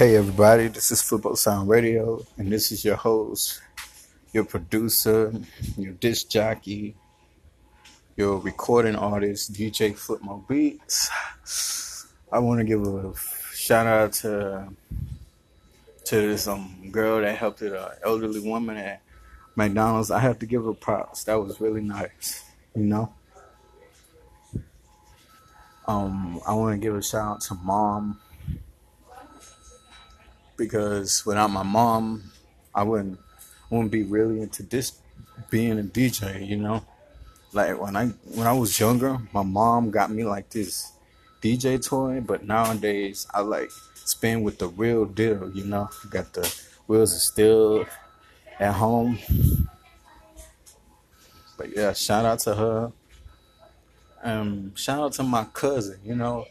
Hey everybody, this is Flippo Sound Radio, and this is your host, your producer, your disc jockey, your recording artist, DJ Footmo Beats. I want to give a shout out to to this girl that helped an elderly woman at McDonald's. I have to give her props. That was really nice, you know. Um, I want to give a shout out to mom because without my mom, I wouldn't wouldn't be really into this being a DJ, you know. Like when I when I was younger, my mom got me like this DJ toy, but nowadays I like spin with the real deal, you know. Got the wheels of steel at home. But yeah, shout out to her. Um, shout out to my cousin, you know,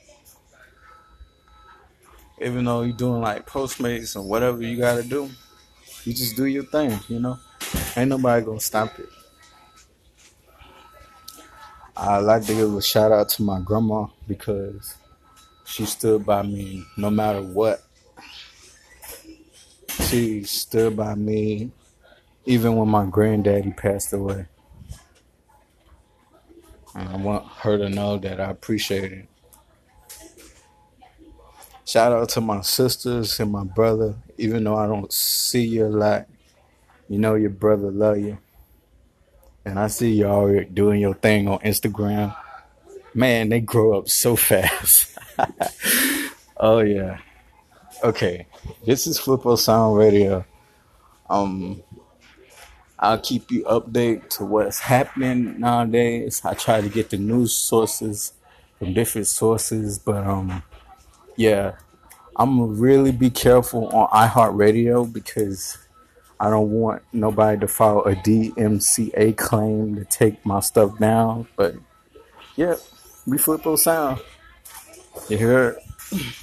even though you're doing like Postmates or whatever you gotta do, you just do your thing, you know. Ain't nobody gonna stop it. I like to give a shout out to my grandma because she stood by me no matter what. She stood by me even when my granddaddy passed away. And I want her to know that I appreciate it. Shout out to my sisters and my brother, even though I don't see you a lot. You know your brother love you. And I see y'all doing your thing on Instagram. Man, they grow up so fast. oh yeah. Okay. This is Flippo Sound Radio. Um I'll keep you update to what's happening nowadays. I try to get the news sources from different sources, but um yeah, I'm gonna really be careful on iHeartRadio because I don't want nobody to file a DMCA claim to take my stuff down. But yeah, we flip those sound. You hear it?